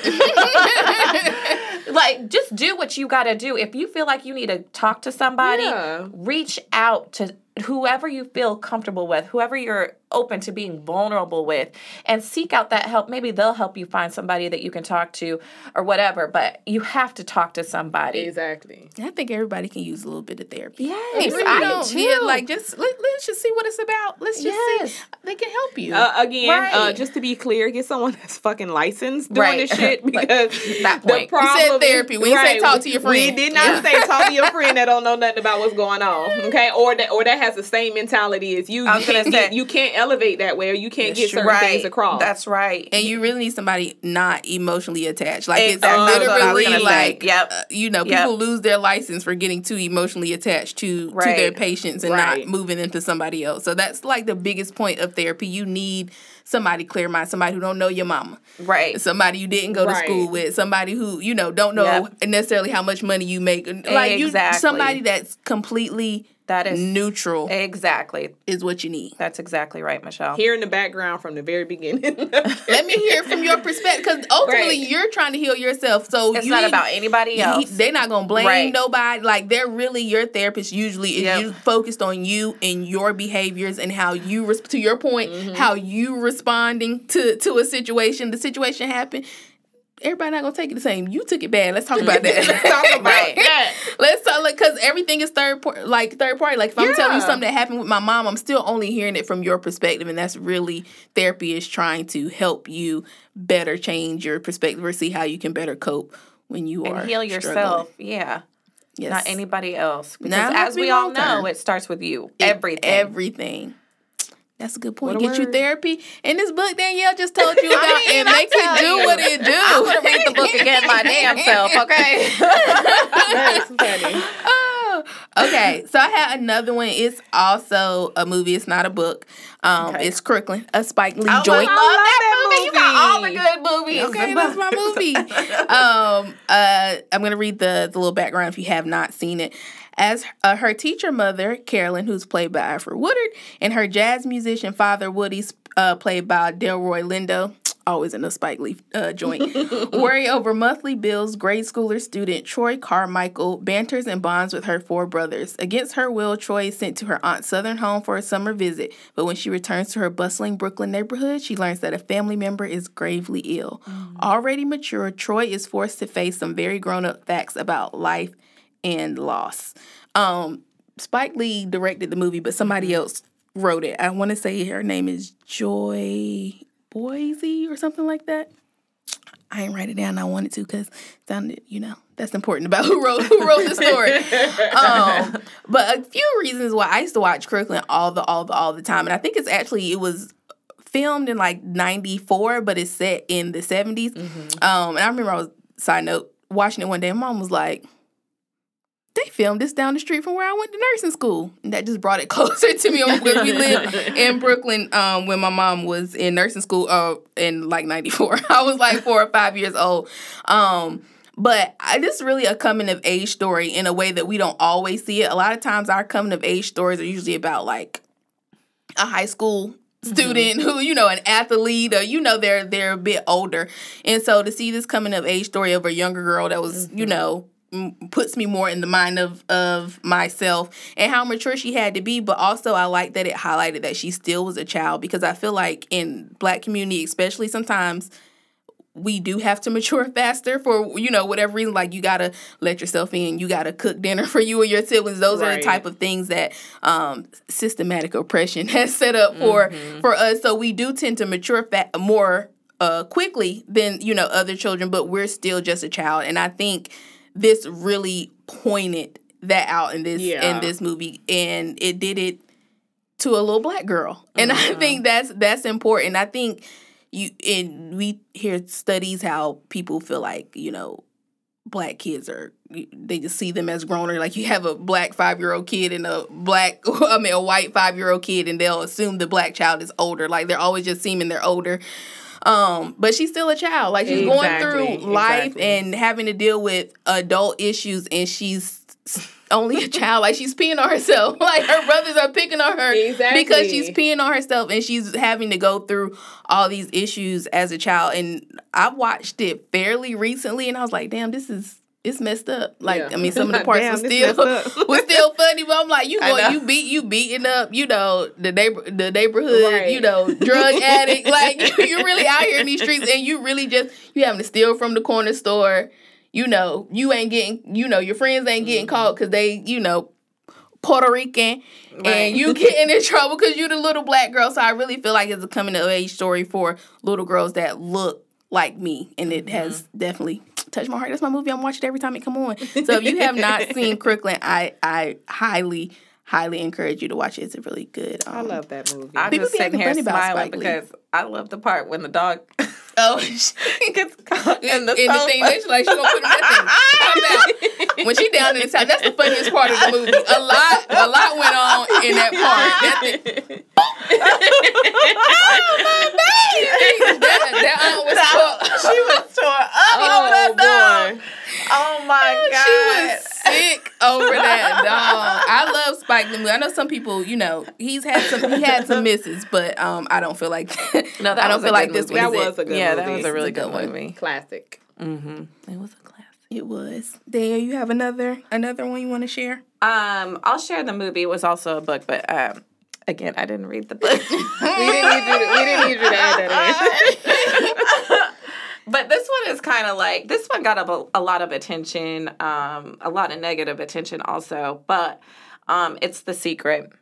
like just do what you got to do. If you feel like you need to talk to somebody, Yeah. reach out to whoever you feel comfortable with, whoever you're open to being vulnerable with, and seek out that help. Maybe they'll help you find somebody that you can talk to or whatever, but you have to talk to somebody. exactly. I think everybody can use a little bit of therapy. Yes, Even I you do don't, too. yeah, like just let, let's just see what it's about. Let's just Yes. see. They can help you. Uh, again, uh, just to be clear, get someone that's fucking licensed doing Right. this [LAUGHS] shit Like, because that the point. We problem said therapy. We didn't say talk to your friend. We did not say talk to your friend that don't know nothing about what's going on. [LAUGHS] Okay, or that or that has the same mentality as you. I You was gonna say- you can't elevate that way, or you can't get certain things across. That's right. and you really need somebody not emotionally attached. Like it's That's what I was literally gonna say. like, Yep. uh, you know, Yep. people lose their license for getting too emotionally attached to to their patients and Right. not moving them to somebody else. So that's like the biggest point of therapy. You need somebody clear mind, somebody who don't know your mama, right. somebody you didn't go to Right. school with, somebody who you know don't know Yep. necessarily how much money you make. Like you, Exactly. somebody that's completely That is neutral exactly. is what you need. That's exactly right, Michelle. Here in the background from the very beginning. [LAUGHS] Let me hear from your perspective, because ultimately Right. you're trying to heal yourself. So it's you not need- about anybody he- else. they're not gonna blame Right. nobody. Like they're really your therapist. Usually, is Yep. you focused on you and your behaviors and how you. Res- to your point, Mm-hmm. how you responding to to a situation. The situation happened. Everybody not gonna take it the same. You took it bad. Let's talk about [LAUGHS] that. Let's talk about Right. that. Let's talk like because everything is third par- like third party. Like if I'm telling you something that happened with my mom, I'm still only hearing it from your perspective, and that's really therapy is trying to help you better change your perspective or see how you can better cope when you are heal yourself. Yeah. Yes. Not anybody else. Because Not as we all know, it starts with you. It- Everything. Everything. That's a good point. What a Get you therapy. And this book Danielle just told you [LAUGHS] about mean, and I makes it do you. what it do. I'm gonna read the book again my damn self, [LAUGHS] okay? That's funny. Oh, okay, so I had another one. It's also a movie. It's not a book. Um, Okay. It's Crooklyn, a Spike Lee Oh, joint. I love that movie. You got all the good movies. Okay, that's my movie. [LAUGHS] um, uh, I'm gonna read the the little background if you have not seen it. As uh, her teacher mother, Carolyn, who's played by Alfre Woodard, and her jazz musician father, Woody's uh, played by Delroy Lindo, [TSK] always in a Spike Lee uh, joint, [LAUGHS] worry over monthly bills. Grade schooler student Troy Carmichael banters and bonds with her four brothers. Against her will, Troy is sent to her aunt's southern home for a summer visit. But when she returns to her bustling Brooklyn neighborhood, she learns that a family member is gravely ill. Already mature, Troy is forced to face some very grown up facts about life and loss. Um, Spike Lee directed the movie, but somebody else wrote it. I want to say her name is Joy Boise or something like that. I didn't write it down. I wanted to because sounded, you know, that's important about who wrote who wrote the story. [LAUGHS] um, but a few reasons why I used to watch Crooklyn all the all the all the time, and I think it's actually it was filmed in like '94, but it's set in the '70s. Um, and I remember I was side note watching it one day. and Mom was like, "They filmed this down the street from where I went to nursing school." And that just brought it [LAUGHS] closer to me because we lived in [LAUGHS] Brooklyn um, when my mom was in nursing school uh, in like '94. [LAUGHS] I was like four or five years old. Um, but I, this is really a coming of age story in a way that we don't always see it. A lot of times, our coming of age stories are usually about like a high school student who you know an athlete or you know they're they're a bit older and so to see this coming of age story of a younger girl that was you know puts me more in the mind of of myself and how mature she had to be but also i like that it highlighted that she still was a child because i feel like in black community especially sometimes we do have to [LAUGHS] mature faster for you know whatever reason like you gotta let yourself in you gotta cook dinner [LAUGHS] for you and your siblings. Those are the type of things that um systematic oppression [LAUGHS] has set up for for us. So we do tend to mature fa- more uh quickly than you know other children but we're still just a child. And i think this really pointed that out in this Yeah. in this movie and it did it to a little black girl. And i Mm-hmm. think that's that's important. I think you and we hear studies how people feel like you know black kids are they just see them as grown or like you have a black five year old kid and a black [LAUGHS] i mean a white five year old kid and they'll assume the black child is older. Like they're always just seeming they're older um but she's still a child like she's going through life exactly. and having to deal with adult issues and she's only a child like she's peeing on herself [LAUGHS] like her brothers are picking on her Exactly. because she's peeing on herself and she's having to go through all these issues as a child and i watched it fairly recently and i was like damn this is it's messed up like Yeah. i mean some of the [LAUGHS] parts Damn, were still [LAUGHS] was still funny but i'm like you [LAUGHS] going you beat you beating up you know the neighbor the neighborhood Right. you know drug addict like you, you're really out here in these streets and you really just you having to steal from the corner store you know you ain't getting you know your friends ain't getting Mm-hmm. caught because they you know Puerto Rican, Right. and you getting in trouble because you the little black girl. So I really feel like it's a coming of age story for little girls that look like me, and it has definitely touched my heart. That's my movie. I'm watching it every time it come on. So if you have not [LAUGHS] seen Crooklyn, I I highly highly encourage you to watch it. It's a really good. Um, I love that movie. I'm People just be sitting here funny about smiling Spike Lee. because I love the part when the dog [LAUGHS] Oh, gets [LAUGHS] caught in the, in the sofa. thing, they like she gonna put him in that thing. When she down in the south, that's the funniest part of the movie. A lot, a lot went on in that part. [LAUGHS] That thing, that, that aunt was tore- she was tore up over that dog. Oh my god. [LAUGHS] She was sick over that dog. I love Spike Lee. I know some people, you know, he's had some he had some [LAUGHS] misses, but um, I don't feel like No, that I don't feel like this movie. one That is was a good yeah, movie. that was a really It's a good good one. movie. Classic. Mm-hmm. It was a classic. It was. Daniel, you have another another one you want to share? Um, I'll share the movie. It was also a book, but um, again, I didn't read the book. [LAUGHS] We didn't need you. To, we didn't need you to add that But this one is kind of like this one got a, a lot of attention, um, a lot of negative attention also. But um, it's The Secret.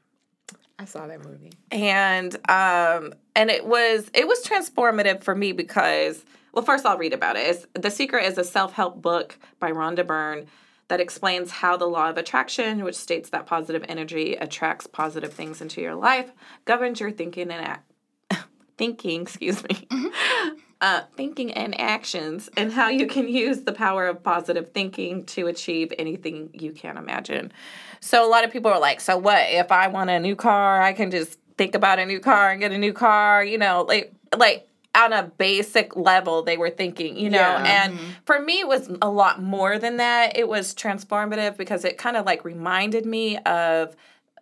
I saw that movie. and um, and it was it was transformative for me because well, first I'll read about it. It's, the Secret is a self help book by Rhonda Byrne that explains how the law of attraction, which states that positive energy attracts positive things into your life, governs your thinking and act. [LAUGHS] thinking, excuse me, [LAUGHS] uh, thinking and actions, and how you can use the power of positive thinking to achieve anything you can imagine. So a lot of people are like, "So what? If I want a new car, I can just think about a new car and get a new car." You know, like like on a basic level, they were thinking, you know, Yeah. and for me, it was a lot more than that. It was transformative because it kind of like reminded me of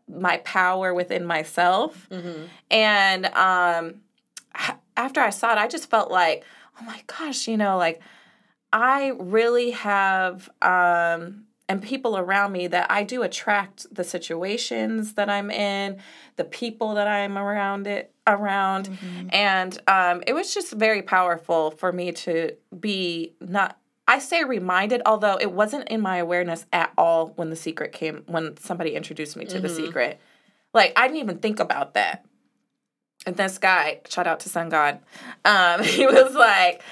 my power within myself. And um, after I saw it, I just felt like, oh my gosh, you know, like I really have, um, and people around me that I do attract the situations that I'm in, the people that I'm around it around, and um, it was just very powerful for me to be not. I say reminded, although it wasn't in my awareness at all when the secret came, when somebody introduced me to the secret. Like, I didn't even think about that. And this guy, shout out to Sun God, um, [LAUGHS] he was like,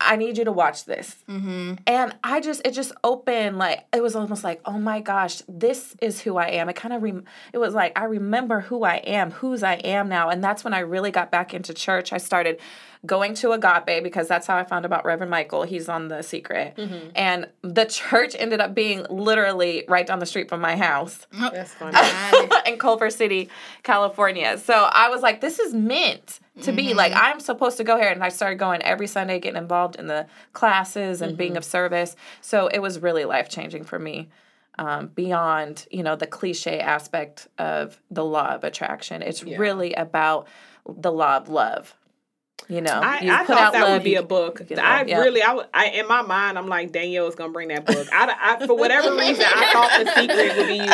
I need you to watch this. Mm-hmm. And I just, it just opened, like, it was almost like, oh my gosh, this is who I am. It kind of, rem- it was like, I remember who I am, whose I am now. And that's when I really got back into church. I started going to Agape because that's how I found about Reverend Michael. He's on The Secret. Mm-hmm. And the church ended up being literally right down the street from my house oh. That's [LAUGHS] funny. in Culver City, California. So I was like, this is meant to be. Like, mm-hmm. I'm supposed to go here. And I started going every Sunday, getting involved in the classes and being mm-hmm. of service. So it was really life changing for me. um, beyond you know the cliche aspect of the law of attraction. It's Yeah. really about the law of love. You know, I, you I put thought out that love, would be you a book. I love, yeah. really, I, I in my mind, I'm like Danielle's gonna bring that book. I, I for whatever reason, I thought the secret would be [LAUGHS] you.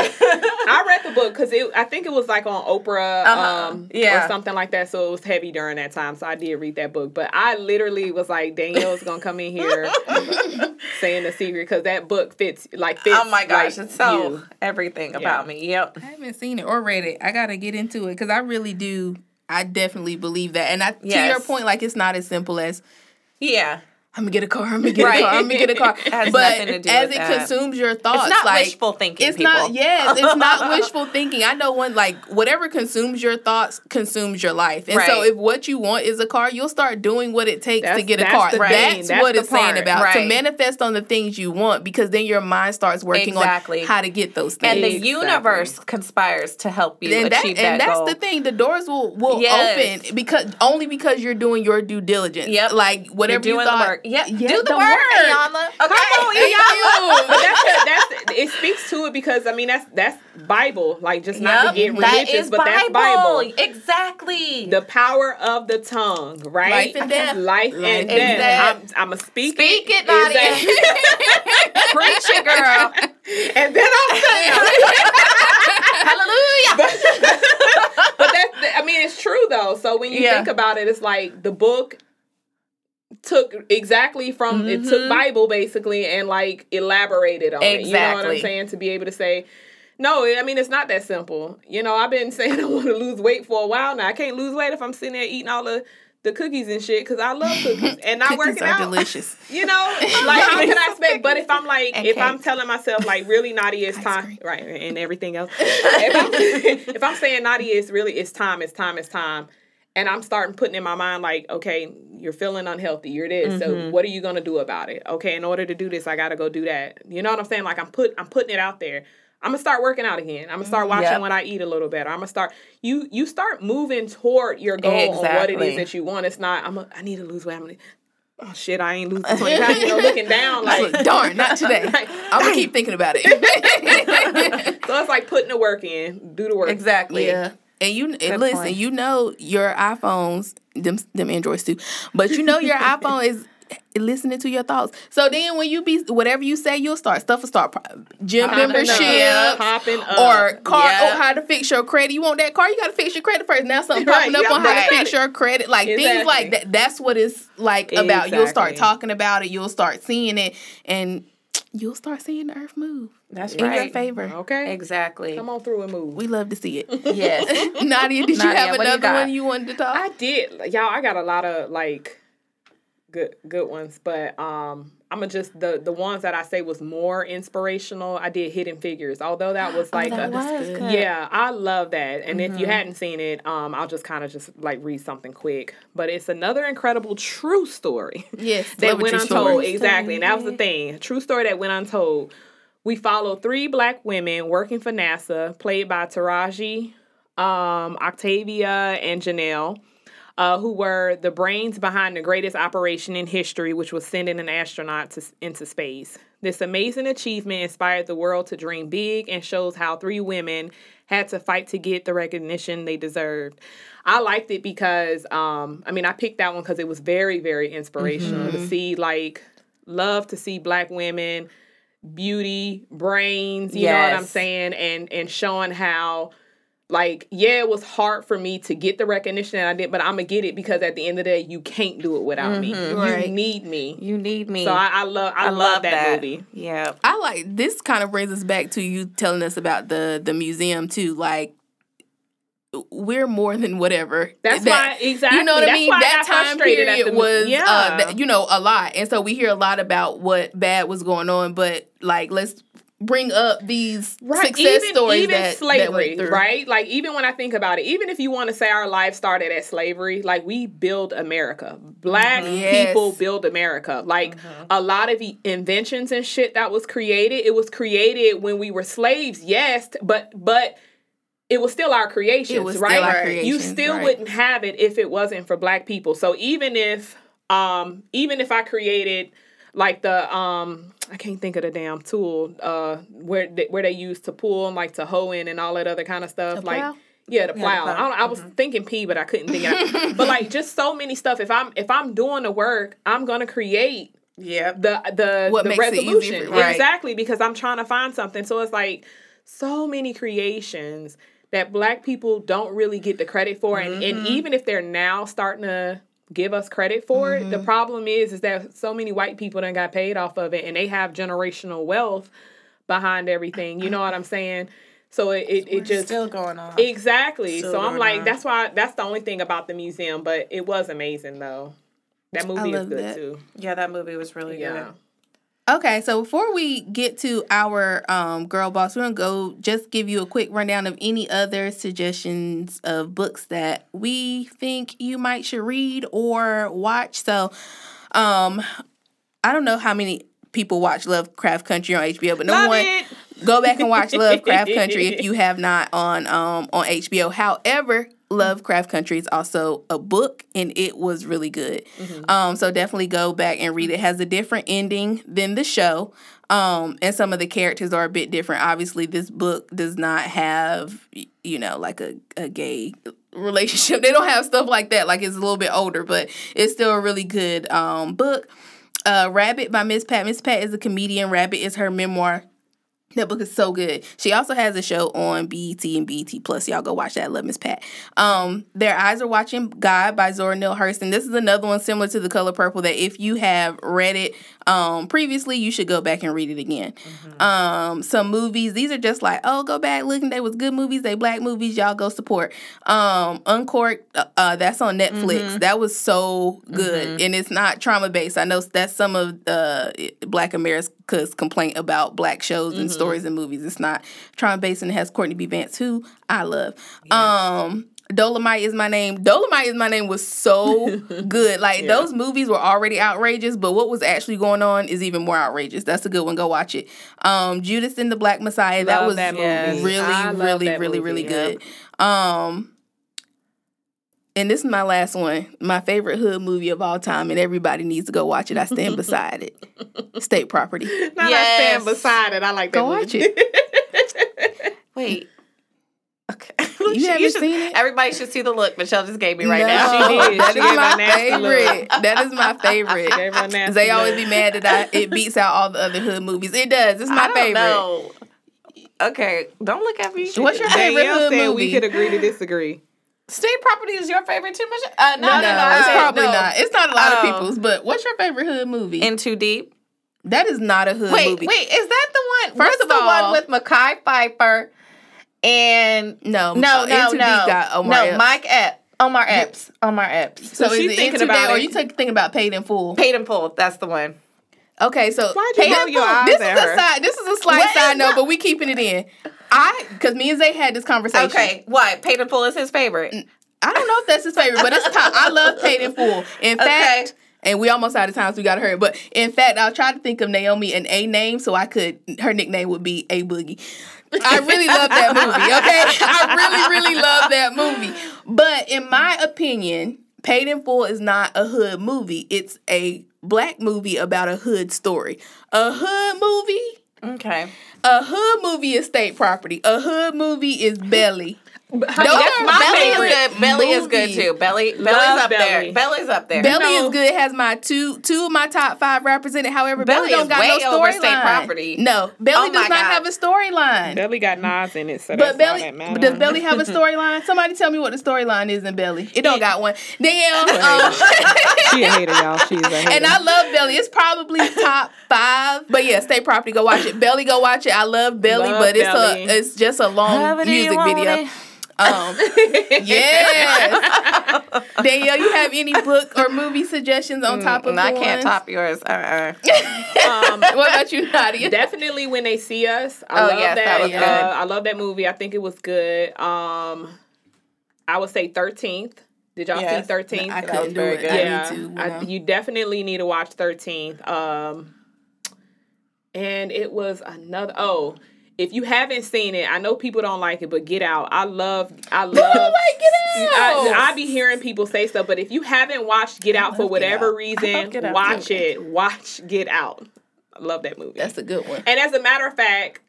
I read the book because it, I think it was like on Oprah, Uh-huh. um, Yeah. or something like that. So it was heavy during that time. So I did read that book, but I literally was like, Danielle's gonna come in here [LAUGHS] saying the secret because that book fits like fits. Oh my gosh, like it's so you. everything about me. Yep. I haven't seen it or read it. I gotta get into it because I really do. I definitely believe that. And I, to your point, like it's not as simple as Yeah. I'm gonna get a car. I'm gonna get Right. a car. I'm gonna get a car. [LAUGHS] has but nothing to do as with it that. consumes your thoughts, It's not like, wishful thinking. It's people. not. Yes, it's [LAUGHS] not wishful thinking. I know one like whatever consumes your thoughts consumes your life. And so if what you want is a car, you'll start doing what it takes to get a that's car. the That's. That's what the it's saying part. about to manifest on the things you want because then your mind starts working Exactly. on how to get those things. And the Exactly. universe conspires to help you and that, achieve and that that's goal. the thing. The doors will will Yes. open because only because you're doing your due diligence. Yep. Like whatever You're whatever doing you thought. Yep. Yeah, Do the, the work, work. Okay. Come on, Iyanla. [LAUGHS] But that's, a, that's it speaks to it because I mean that's that's Bible like just not to get religious but that's Bible Exactly. the power of the tongue right Life and death. life and and death. I'm, I'm a speak Speak it, Nadia. Exactly. [LAUGHS] Preach it, girl. [LAUGHS] and then I'm Hallelujah. but that's I mean it's true though so when you Yeah. think about it it's like the book took exactly from it took Bible basically and like elaborated on it. You know what I'm Mm-hmm. Saying? To be able to say, no, I mean it's not that simple. You know, I've been [LAUGHS] saying I want to lose weight for a while now. I can't lose weight if I'm sitting there eating all the the cookies and shit because I love cookies and not Cookies working are out. delicious. [LAUGHS] You know, [LAUGHS] like how can I expect? But if I'm like, And if I'm telling myself like really naughty, it's time, cream. right, and everything else. if, I'm, if I'm saying naughty, it's really it's time, it's time, it's time, and I'm starting putting in my mind like, okay, you're feeling unhealthy, you're this, so mm-hmm. what are you gonna do about it? Okay, in order to do this, I gotta go do that. You know what I'm saying? Like I'm put, I'm putting it out there. I'm gonna start working out again. I'm gonna start mm-hmm. watching Yep. what I eat a little better. I'm gonna start you you start moving toward your goal on what it is that you want. It's not I'm a, I need to lose weight. I'm gonna, oh shit, I ain't losing 20 pounds. You know, [LAUGHS] looking down like Like, darn, not [LAUGHS] today. Right. I'm gonna keep thinking about it. [LAUGHS] so it's like putting the work in, do the work. Exactly. yeah. And you and listen, point. you know your iPhones, them them Androids too, but you know your [LAUGHS] iPhone is listening to your thoughts. So then when you be whatever you say, you'll start stuff will start gym Popping up. memberships Popping up. or car. Oh, yep. Oh, how to fix your credit? You want that car? You got to fix your credit first. Now something [LAUGHS] Right, popping up on got how to fix your credit, like things like that. That's what it's like about. You'll start talking about it. You'll start seeing it, and you'll start seeing the earth move That's in your favor. Okay. Exactly. Come on through and move. We love to see it. [LAUGHS] Yes. [LAUGHS] Nadia, did you have what do you another one you wanted to talk? I did. Y'all, I got a lot of like good good ones, but um I'm gonna just the the ones that I say was more inspirational. I did Hidden Figures, although that was [GASPS] like that a- was good. yeah, I love that. And if Mm-hmm. you hadn't seen it, um, I'll just kind of just like read something quick. But it's another incredible true story. yes, [LAUGHS] that went untold. story. Exactly. And that was the thing. True story that went untold. We follow three black women working for NASA, played by Taraji, um, Octavia, and Janelle, uh, who were the brains behind the greatest operation in history, which was sending an astronaut to, into space. This amazing achievement inspired the world to dream big and shows how three women had to fight to get the recognition they deserved. I liked it because, um, I mean, I picked that one because it was very, very inspirational to see, like, love to see black women, beauty, brains, you know what I'm saying? And and showing how like, yeah, it was hard for me to get the recognition that I did, but I'm gonna get it because at the end of the day, you can't do it without me. Right. You need me. You need me. So I, I love I, love, that, movie. Yeah. I like this. Kind of brings us back to you telling us about the the museum too. Like we're more than whatever. That's That- why exactly. You know what I mean? why I That time period the was, yeah. uh, th- you know, a lot, and so we hear a lot about what bad was going on. But like, let's bring up these success even, stories even that, that slavery, went right? Like even when I think about it, even if you want to say our life started at slavery, like we build America. Black Yes. people build America. Like a lot of the inventions and shit that was created, it was created when we were slaves, yes, but but it was still our creations, still right? our you still right. wouldn't have it if it wasn't for black people. So even if um even if I created like the um I can't think of the damn tool uh where they, where they use to pull and like to hoe in and all that other kind of stuff like plow? yeah the plow, plow. I, don't, I was thinking P but I couldn't think of it [LAUGHS] but like just so many stuff if I'm if I'm doing the work I'm gonna create Yeah. the the What the makes it easy resolution for- right. exactly because I'm trying to find something. So it's like so many creations that Black people don't really get the credit for, and, Mm-hmm. and even if they're now starting to give us credit for it, the Mm-hmm. problem is is that so many white people done got paid off of it, and they have generational wealth behind everything. You know what I'm saying? So it it, it just still going on. Exactly. Still so I'm like, on. that's why that's the only thing about the museum, but it was amazing though. That movie is good that. too. yeah, that movie was really Yeah. good. Okay, so before we get to our um, girl boss, we're gonna go just give you a quick rundown of any other suggestions of books that we think you might should read or watch. So, um, I don't know how many people watch Lovecraft Country on HBO, but number Love one, it. go back and watch [LAUGHS] Lovecraft Country if you have not on um on HBO. However, Lovecraft Country is also a book and it was really good. Um so definitely go back and read it. it. has a different ending than the show. Um and some of the characters are a bit different. Obviously, this book does not have you know like a, a gay relationship. [LAUGHS] They don't have stuff like that. Like it's a little bit older, but it's still a really good um book. Uh, Rabbit by Miss Pat. Miss Pat is a comedian. Rabbit is her memoir. That book is so good. She also has a show on BET and BET Plus. Y'all go watch that. I love Miss Pat. Um, Their Eyes Are Watching God by Zora Neale Hurston. This is another one similar to The Color Purple that if you have read it um, previously, you should go back and read it again. Um, some movies. These are just like, oh, go back, look. They was good movies. They black movies. Y'all go support. Um, Uncorked. Uh, uh, that's on Netflix. That was so good, and it's not trauma based. I know that's some of uh, Black America's complaint about black shows and stories and movies. It's not trauma based, and it has Courtney B. Vance, who I love. Um. Dolomite is my name. Dolomite is my name was so [LAUGHS] good. Like those movies were already outrageous, but what was actually going on is even more outrageous. That's a good one. Go watch it. Um, Judas and the Black Messiah. that was that movie. Really, really, that really, movie, really yeah. good. Um, and this is my last one. My favorite hood movie of all time, and everybody needs to go watch it. I stand [LAUGHS] beside it. State property. Now I stand beside it. I like that Go movie. watch it. [LAUGHS] Wait. Okay. You haven't should, seen it? Everybody should see the look Michelle just gave me right No, now. She did. [LAUGHS] That She is my a look. favorite. That is my favorite. Gave her nasty They always be mad that I it beats out all the other hood movies. It does. It's my I don't favorite. know. Okay, don't look at me. What's your favorite Danielle hood movie? we could agree to disagree. State property is your favorite too, Michelle? Uh, no, no, no, no. It's said probably no. not. It's not a lot Oh. of people's. But what's your favorite hood movie? In too deep. that is not a hood Wait, movie. wait, is that the one? First First of the all- one with Mekhi Phifer and No, no, no, no, got Omar no, Epps. Mike Epps, Omar Epps, Omar Epps. So, So is she's it thinking about Deep, or oh, you take, thinking about Paid in Full? Paid in full. That's the one. Okay, so Why'd you Paid roll in your Full. eyes This is at a side. This is a slight What is side note, that? but we keeping it in. I because me and Zay had this conversation. Okay, what? Paid in full is his favorite. Mm, I don't know if that's his favorite, but it's top. I love Paid in Full. In fact, and we almost out of time, so we got to hurry. But in fact, I tried to think of Naomi an A name, so I could. Her nickname would be A Boogie. I really love that movie. Okay, I really, really love that movie. But in my opinion, Paid in Full is not a hood movie. It's a black movie about a hood story. A hood movie. Okay. A hood movie is state property. A hood movie is Belly. Those That's are my my Belly favorite is good. Belly is good too. Belly, Belly's Love up there. Belly. Belly's up there. Belly No. is good. Has my two two of my top five represented. However, Belly, Belly don't is got no storyline. property. No, Belly Oh does not God. have a storyline. Belly got Nas in it, so But that's Belly that does Belly have a [LAUGHS] storyline? Somebody tell me what the storyline is in Belly. It don't got one. Damn. [LAUGHS] Um, [LAUGHS] she a hater, y'all. She's a hater. and I love Belly. It's probably top five. But yeah, stay property. Go watch it. Belly, go watch it. I love Belly, Love but it's a it's just a long music you want video. It. Um, [LAUGHS] yes. Danielle, you have any book or movie suggestions on top of Mm, I the can't top yours. Uh-uh. [LAUGHS] um, what about you, Nadia? definitely when they see us. I Oh, love yes, that. that was uh, good. I love that movie. I think it was good. Um, I would say Thirteenth. Did y'all Yes. see Thirteenth? I couldn't do very it. good. I yeah, need to. you I- you definitely need to watch Thirteenth. Um, and it was another. Oh, if you haven't seen it, I know people don't like it, but Get Out. I love. I [GASPS] love. like Get Out. I, I be hearing people say stuff, but if you haven't watched Get Out for whatever Out. reason, watch too. it. Watch Get Out. I love that movie. That's a good one. And as a matter of fact,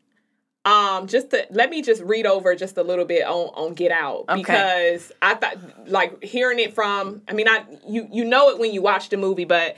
um, just to let me just read over just a little bit on on Get Out Okay. because I thought like hearing it from I mean I you you know it when you watch the movie, but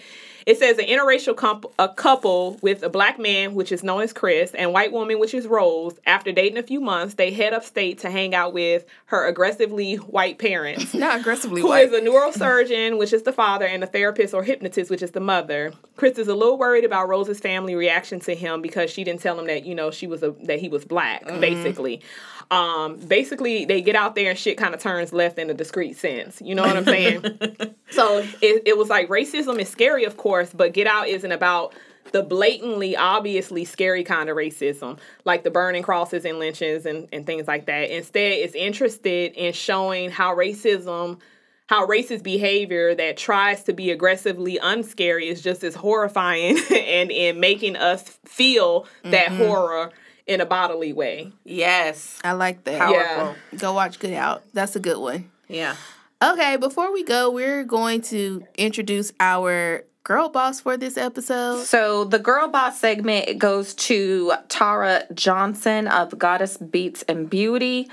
it says an interracial comp- a couple with a black man, which is known as Chris, and white woman, which is Rose. After dating a few months, they head upstate to hang out with her aggressively white parents. [LAUGHS] Not aggressively Who white. is a neurosurgeon, which is the father, and a therapist or hypnotist, which is the mother. Chris is a little worried about Rose's family reaction to him because she didn't tell him that you know she was a that he was black. Mm-hmm. Basically, um, basically they get out there and shit kind of turns left in a discreet sense. You know what I'm saying? [LAUGHS] so it, it was like racism is scary, of course, but Get Out isn't about the blatantly, obviously scary kind of racism, like the burning crosses and lynchings and, and things like that. Instead, it's interested in showing how racism, how racist behavior that tries to be aggressively unscary is just as horrifying [LAUGHS] and in making us feel that horror in a bodily way. Yes. I like that. Powerful. Go watch Get Out. That's a good one. Yeah. Okay, before we go, we're going to introduce our girl boss for this episode. So the girl boss segment goes to Tara Johnson of Goddess Beats and Beauty.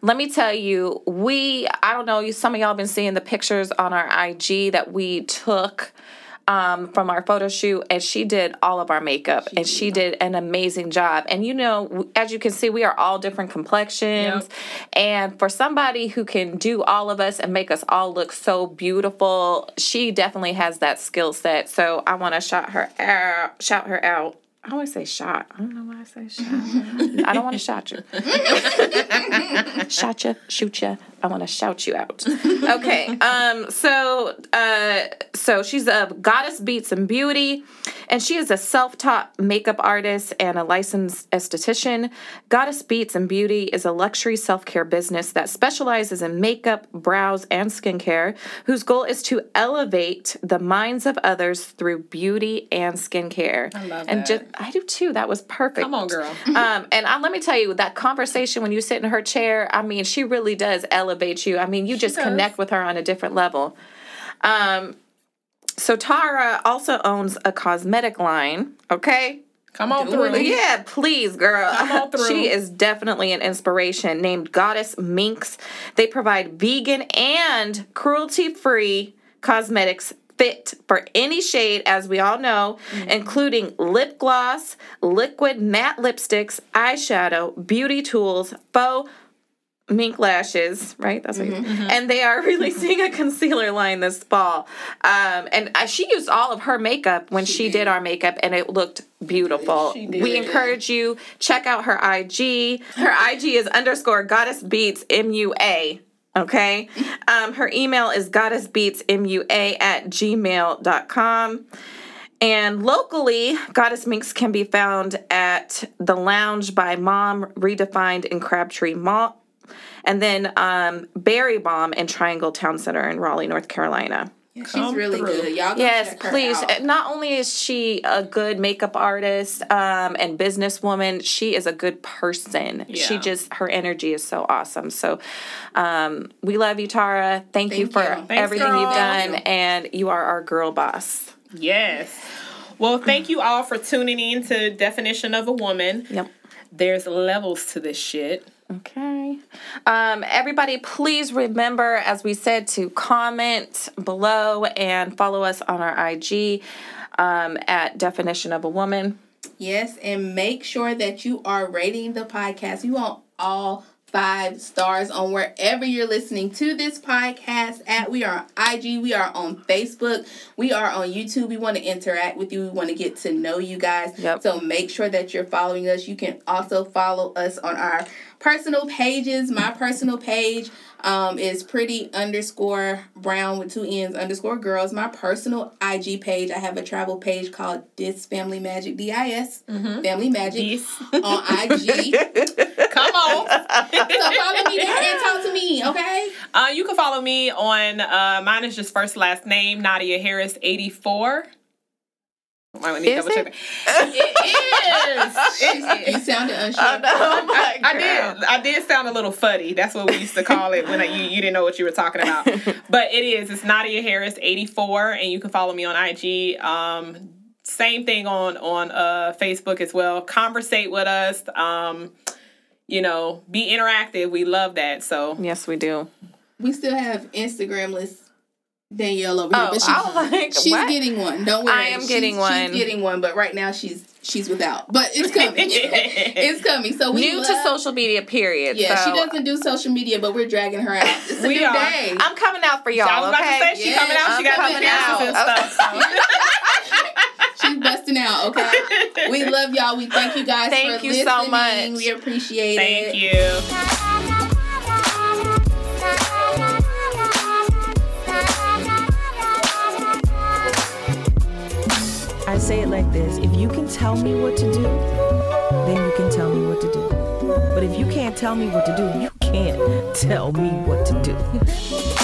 Let me tell you, we I don't know, you some of y'all been seeing the pictures on our IG that we took um, from our photo shoot, and she did all of our makeup, and she did an amazing job. And you know, as you can see, we are all different complexions, Yep. and for somebody who can do all of us and make us all look so beautiful, she definitely has that skill set. So I want to shout her out. Shout her out. I always say shot. I don't know why I say shot. [LAUGHS] I don't want to shot you. shot you, shoot you. I want to shout you out. Okay. Um. So, uh, so she's a goddess beats and beauty, and she is a self-taught makeup artist and a licensed esthetician. Goddess Beats and Beauty is a luxury self-care business that specializes in makeup, brows, and skincare, whose goal is to elevate the minds of others through beauty and skincare. I love and that. just I do too. That was perfect. Come on, girl. [LAUGHS] um, and I, let me tell you, that conversation when you sit in her chair, I mean, she really does elevate you. I mean, you just does. connect with her on a different level. Um, so Tara also owns a cosmetic line. Okay. Come on Doing through. it. Yeah, please, girl. Come on [LAUGHS] through. She is definitely an inspiration. Named Goddess Minx, they provide vegan and cruelty-free cosmetics fit for any shade, as we all know, Mm-hmm. including lip gloss, liquid matte lipsticks, eyeshadow, beauty tools, faux mink lashes, right? That's what you, Mm-hmm. and they are [LAUGHS] releasing a concealer line this fall. Um, and uh, she used all of her makeup when she, did. our makeup, and it looked beautiful. She did. We encourage you check out her IG. Her IG is underscore Goddess Beats M U A. Okay. Um, her email is goddessbeatsmua at gmail.com. And locally, Goddess Minx can be found at the Lounge by Mom Redefined in Crabtree Mall. And then um, Berry Bomb in Triangle Town Center in Raleigh, North Carolina. She's Come really through. good. Y'all go Yes, check her please. out. Not only is she a good makeup artist um, and businesswoman, she is a good person. Yeah. She just her energy is so awesome. So, um, we love you, Tara. Thank, you for you. Thanks, everything girl. you've done, Thank and you are our girl boss. Yes. Well, thank you all for tuning in to Definition of a Woman. Yep. There's levels to this shit. Okay. Um, everybody, please remember, as we said, to comment below and follow us on our IG um, at Definition of a Woman. Yes, and make sure that you are rating the podcast. You want all five stars on wherever you're listening to this podcast at. We are on IG, we are on Facebook, we are on YouTube. We want to interact with you. We want to get to know you guys. Yep. So make sure that you're following us. You can also follow us on our personal pages. My personal page um, is pretty underscore brown with two N's underscore girls. My personal IG page, I have a travel page called Dis Family Magic, D I S, mm-hmm. Family Magic Dis. on IG. [LAUGHS] Come on. so follow me there and talk to me, okay? Uh, you can follow me on, uh, mine is just first last name, Nadia Harris 84. I would need is double check. It? it is. You sounded unsure. Oh I, I, did. I did sound a little fuddy. That's what we used to call it when I, you you didn't know what you were talking about. [LAUGHS] But it is. It's Nadia Harris, eighty four, and you can follow me on IG. Um, same thing on on uh, Facebook as well. Conversate with us. Um, you know, be interactive. We love that. So yes, we do. We still have Instagram lists Danielle over here, Oh, but I was like, she's what? getting one. Don't worry. I am She's- getting one. She's getting one, but right now she's she's without. But it's coming. [LAUGHS] it's coming. So we New to social media, period. Yeah, so she doesn't do social media, but we're dragging her out. It's a We new are. day. I'm coming out for y'all. I was about okay? to say she Yeah, coming out. She I'm got coming new dances and out. stuff. [LAUGHS] She's busting out, okay? [LAUGHS] we love y'all. We thank you guys Thank for you listening. so much. We appreciate Thank it. Thank you. I say it like this if you can tell me what to do, then you can tell me what to do. But if you can't tell me what to do, you can't tell me what to do. [LAUGHS]